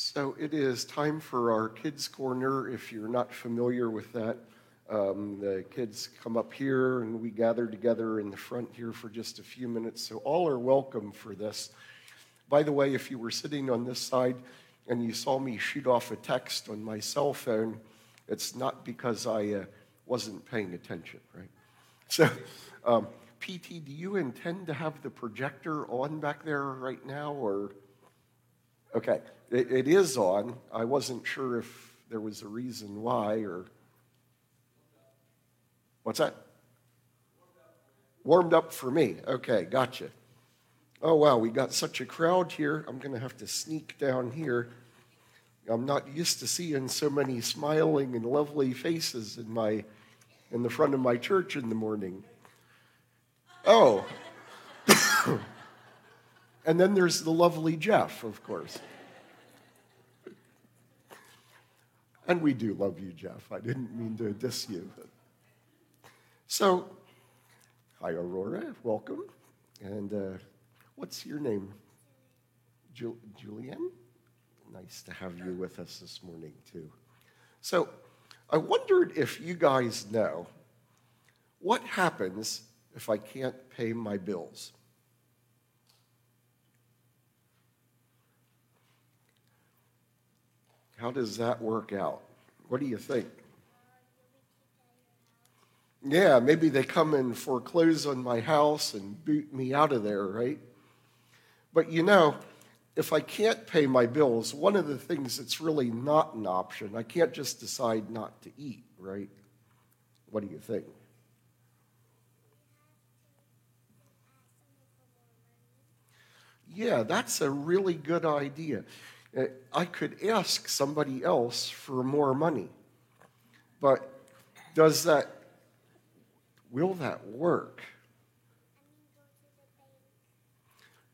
So it is time for our Kids Corner. If you're not familiar with that, um, the kids come up here and we gather together in the front here for just a few minutes. So all are welcome for this. By the way, if you were sitting on this side and you saw me shoot off a text on my cell phone, it's not because I uh, wasn't paying attention, right? So, um, PT, do you intend to have the projector on back there right now, or? Okay, it, it is on. I wasn't sure if there was a reason why, or. What's that? Warmed up for me. Okay, gotcha. Oh, wow, we got such a crowd here. I'm going to have to sneak down here. I'm not used to seeing so many smiling and lovely faces in my in the front of my church in the morning. Oh. and then there's the lovely Jeff, of course. And we do love you, Jeff. I didn't mean to diss you. So, hi, Aurora. Welcome. And uh, what's your name? Ju- Julianne? Nice to have you with us this morning, too. So, I wondered if you guys know what happens if I can't pay my bills. How does that work out? What do you think? Yeah, maybe they come and foreclose on my house and boot me out of there, right? But you know, if I can't pay my bills, one of the things that's really not an option, I can't just decide not to eat, right? What do you think? Yeah, that's a really good idea. Uh, I could ask somebody else for more money. But does that, will that work?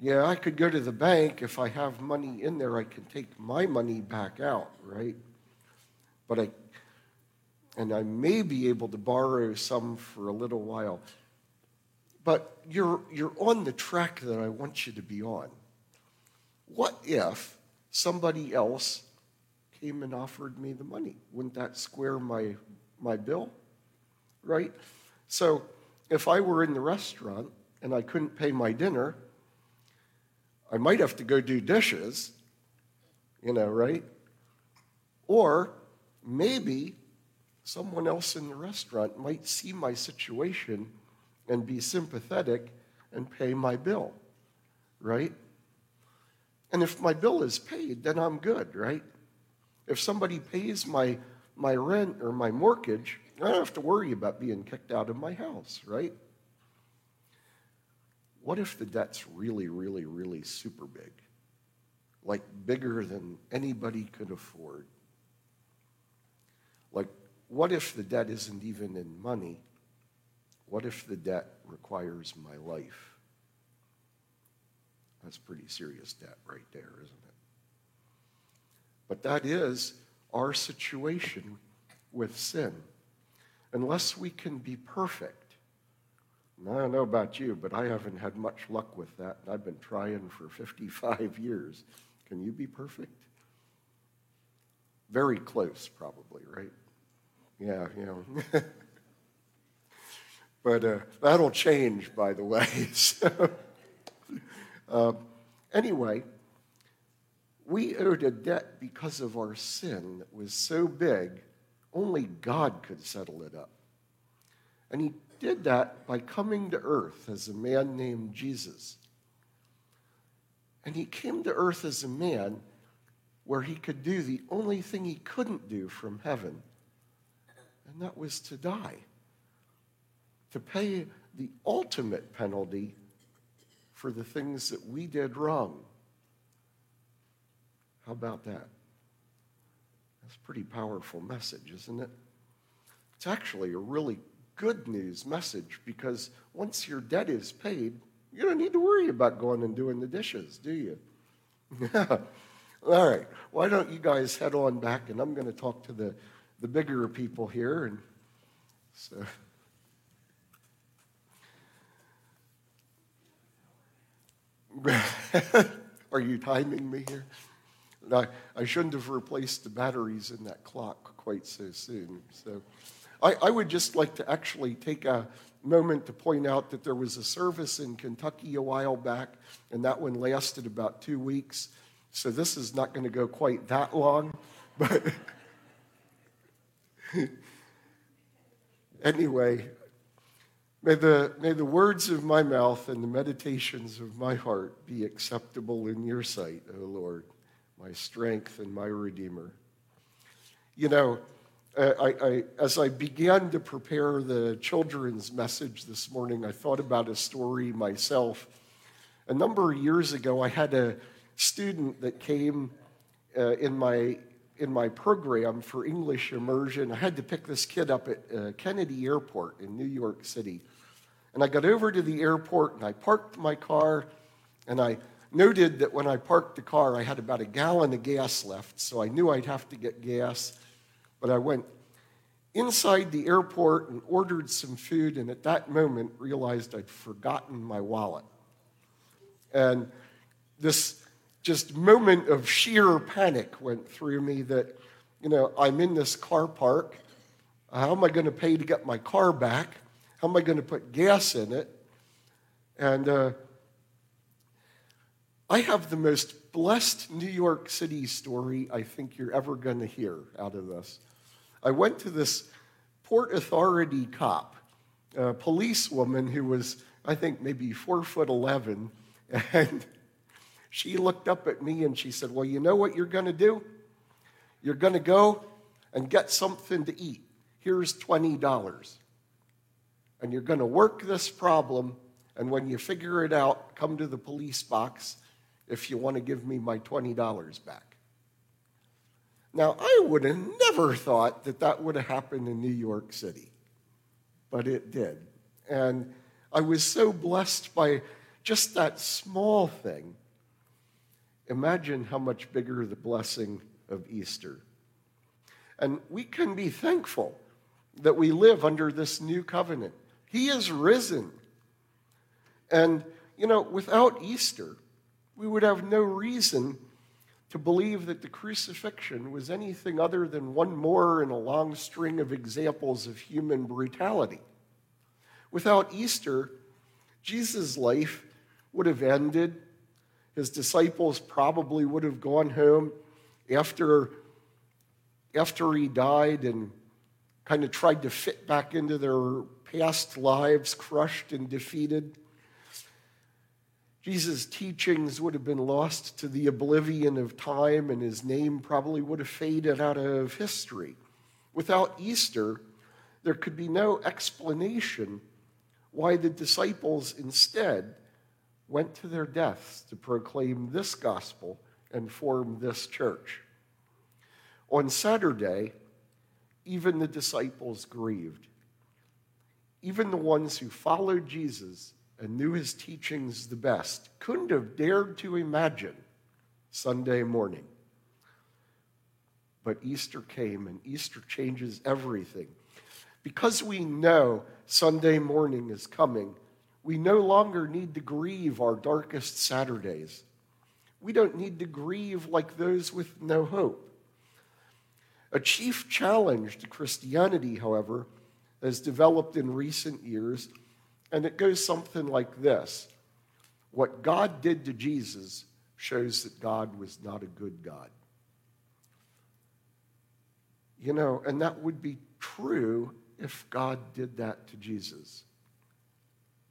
Yeah, I could go to the bank. If I have money in there, I can take my money back out, right? But I, and I may be able to borrow some for a little while. But you're, you're on the track that I want you to be on. What if somebody else came and offered me the money? Wouldn't that square my, my bill? Right? So if I were in the restaurant and I couldn't pay my dinner, I might have to go do dishes, you know, right? Or maybe someone else in the restaurant might see my situation and be sympathetic and pay my bill, right? And if my bill is paid, then I'm good, right? If somebody pays my, my rent or my mortgage, I don't have to worry about being kicked out of my house, right? What if the debt's really, really, really super big? Like bigger than anybody could afford? Like, what if the debt isn't even in money? What if the debt requires my life? That's pretty serious debt right there, isn't it? But that is our situation with sin. Unless we can be perfect, I don't know about you, but I haven't had much luck with that. I've been trying for 55 years. Can you be perfect? Very close, probably, right? Yeah, you know. but uh, that'll change, by the way. so, uh, anyway, we owed a debt because of our sin that was so big, only God could settle it up. And He did that by coming to earth as a man named Jesus. And he came to earth as a man where he could do the only thing he couldn't do from heaven, and that was to die, to pay the ultimate penalty for the things that we did wrong. How about that? That's a pretty powerful message, isn't it? It's actually a really good news message because once your debt is paid, you don't need to worry about going and doing the dishes, do you? All right. Why don't you guys head on back and I'm going to talk to the, the bigger people here. And so. Are you timing me here? I, I shouldn't have replaced the batteries in that clock quite so soon. So I, I would just like to actually take a moment to point out that there was a service in Kentucky a while back, and that one lasted about two weeks. So this is not going to go quite that long, but anyway, may the, may the words of my mouth and the meditations of my heart be acceptable in your sight, O Lord, my strength and my Redeemer. You know, uh, I, I, as I began to prepare the children's message this morning, I thought about a story myself. A number of years ago, I had a student that came uh, in my in my program for English immersion. I had to pick this kid up at uh, Kennedy Airport in New York City, and I got over to the airport and I parked my car, and I noted that when I parked the car, I had about a gallon of gas left, so I knew I'd have to get gas. But I went inside the airport and ordered some food, and at that moment realized I'd forgotten my wallet. And this just moment of sheer panic went through me that, you know, I'm in this car park. How am I going to pay to get my car back? How am I going to put gas in it? And uh, I have the most blessed New York City story I think you're ever going to hear out of this. I went to this Port Authority cop, a policewoman who was, I think, maybe four foot 11. And she looked up at me and she said, Well, you know what you're going to do? You're going to go and get something to eat. Here's $20. And you're going to work this problem. And when you figure it out, come to the police box if you want to give me my $20 back. Now, I would have never thought that that would have happened in New York City, but it did. And I was so blessed by just that small thing. Imagine how much bigger the blessing of Easter. And we can be thankful that we live under this new covenant. He is risen. And, you know, without Easter, we would have no reason to believe that the crucifixion was anything other than one more in a long string of examples of human brutality. Without Easter, Jesus' life would have ended. His disciples probably would have gone home after, after he died and kind of tried to fit back into their past lives, crushed and defeated. Jesus' teachings would have been lost to the oblivion of time, and his name probably would have faded out of history. Without Easter, there could be no explanation why the disciples instead went to their deaths to proclaim this gospel and form this church. On Saturday, even the disciples grieved. Even the ones who followed Jesus and knew his teachings the best couldn't have dared to imagine Sunday morning. But Easter came, and Easter changes everything. Because we know Sunday morning is coming, we no longer need to grieve our darkest Saturdays. We don't need to grieve like those with no hope. A chief challenge to Christianity, however, has developed in recent years and it goes something like this What God did to Jesus shows that God was not a good God. You know, and that would be true if God did that to Jesus.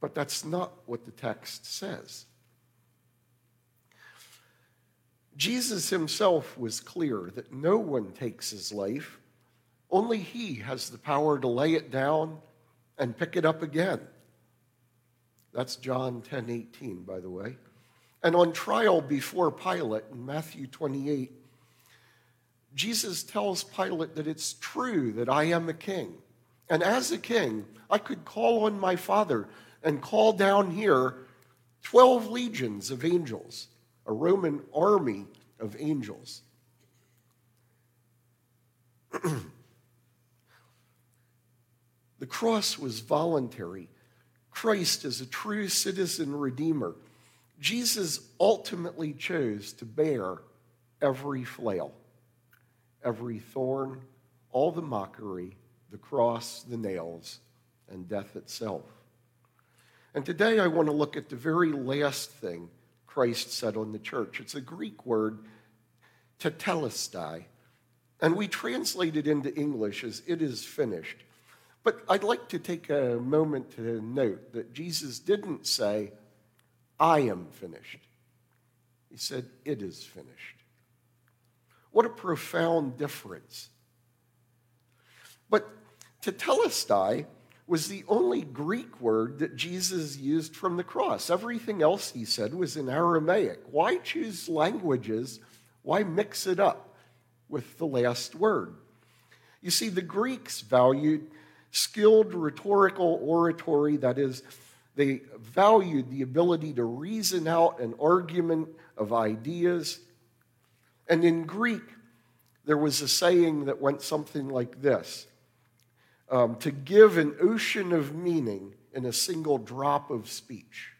But that's not what the text says. Jesus himself was clear that no one takes his life, only he has the power to lay it down and pick it up again. That's John 10 18, by the way. And on trial before Pilate in Matthew 28, Jesus tells Pilate that it's true that I am a king. And as a king, I could call on my Father and call down here 12 legions of angels, a Roman army of angels. the cross was voluntary. Christ as a true citizen redeemer, Jesus ultimately chose to bear every flail, every thorn, all the mockery, the cross, the nails, and death itself. And today I want to look at the very last thing Christ said on the church. It's a Greek word, tetelestai, and we translate it into English as it is finished. But I'd like to take a moment to note that Jesus didn't say, I am finished. He said, It is finished. What a profound difference. But tetelestai was the only Greek word that Jesus used from the cross. Everything else he said was in Aramaic. Why choose languages? Why mix it up with the last word? You see, the Greeks valued skilled rhetorical oratory, that is, they valued the ability to reason out an argument of ideas. And in Greek, there was a saying that went something like this um, to give an ocean of meaning in a single drop of speech.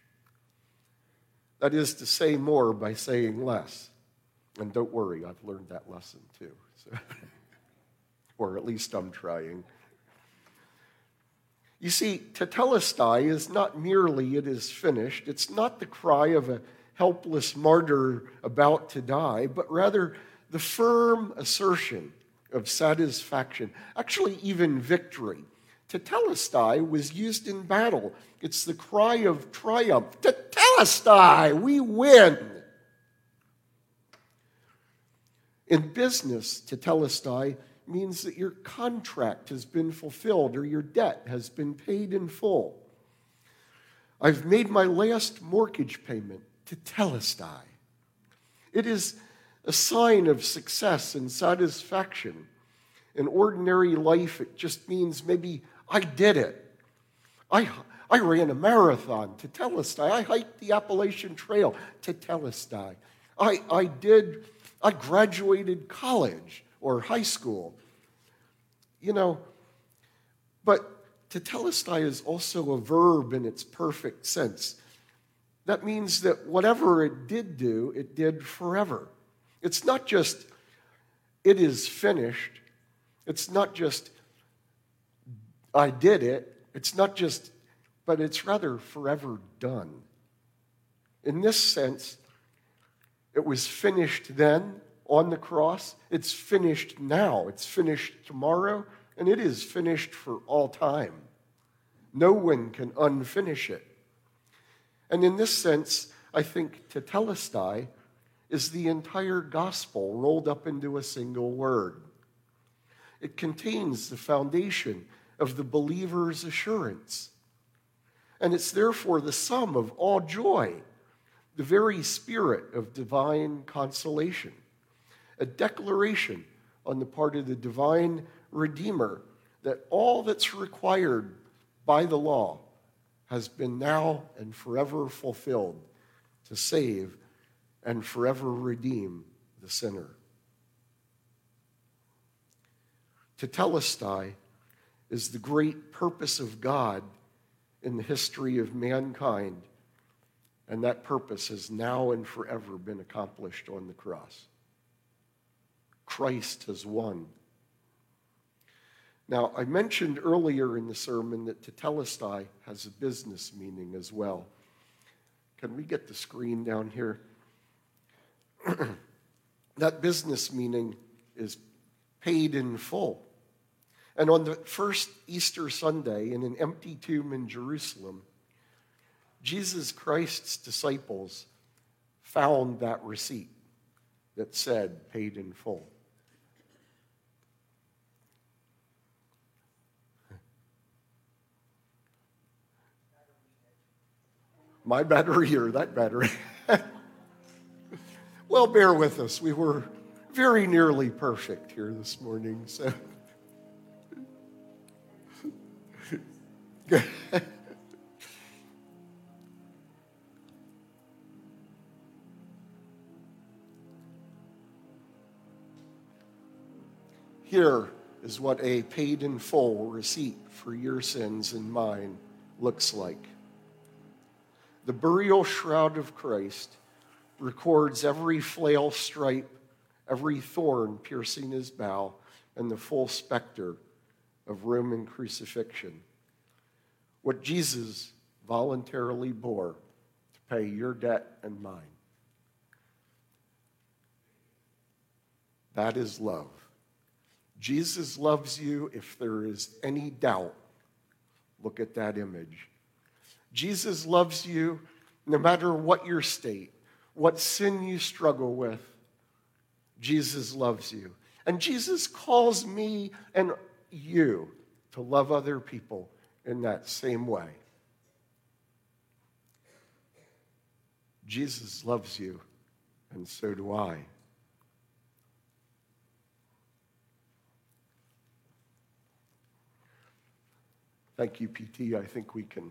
That is to say more by saying less. And don't worry, I've learned that lesson too. So. or at least I'm trying. You see, tetelestai is not merely it is finished. It's not the cry of a helpless martyr about to die, but rather the firm assertion of satisfaction, actually, even victory. Tetelestai was used in battle. It's the cry of triumph. Tetelestai, we win. In business, tetelestai means that your contract has been fulfilled or your debt has been paid in full. I've made my last mortgage payment tetelestai. It is a sign of success and satisfaction. In ordinary life, it just means maybe I did it. I, I ran a marathon tetelestai. I hiked the Appalachian Trail tetelestai. I, I did, I graduated college or high school. You know, but tetelestai is also a verb in its perfect sense. That means that whatever it did do, it did forever. It's not just, it is finished. It's not just, I did it. It's not just, but it's rather forever done. In this sense, it was finished then, on the cross. It's finished now. It's finished tomorrow, and it is finished for all time. No one can unfinish it. And in this sense, I think tetelestai is the entire gospel rolled up into a single word. It contains the foundation of the believer's assurance. And it's therefore the sum of all joy, the very spirit of divine consolation a declaration on the part of the divine Redeemer that all that's required by the law has been now and forever fulfilled to save and forever redeem the sinner. Tetelestai is the great purpose of God in the history of mankind, and that purpose has now and forever been accomplished on the cross. Christ has won. Now, I mentioned earlier in the sermon that tetelestai has a business meaning as well. Can we get the screen down here? that business meaning is paid in full. And on the first Easter Sunday, in an empty tomb in Jerusalem, Jesus Christ's disciples found that receipt that said paid in full. My battery or that battery. well, bear with us. We were very nearly perfect here this morning. So. Here is what a paid in full receipt for your sins and mine looks like. The burial shroud of Christ records every flail stripe every thorn piercing his bow, and the full specter of Roman crucifixion. What Jesus voluntarily bore to pay your debt and mine. That is love. Jesus loves you if there is any doubt. Look at that image. Jesus loves you no matter what your state, what sin you struggle with. Jesus loves you. And Jesus calls me and you to love other people in that same way. Jesus loves you, and so do I. Thank you, PT. I think we can.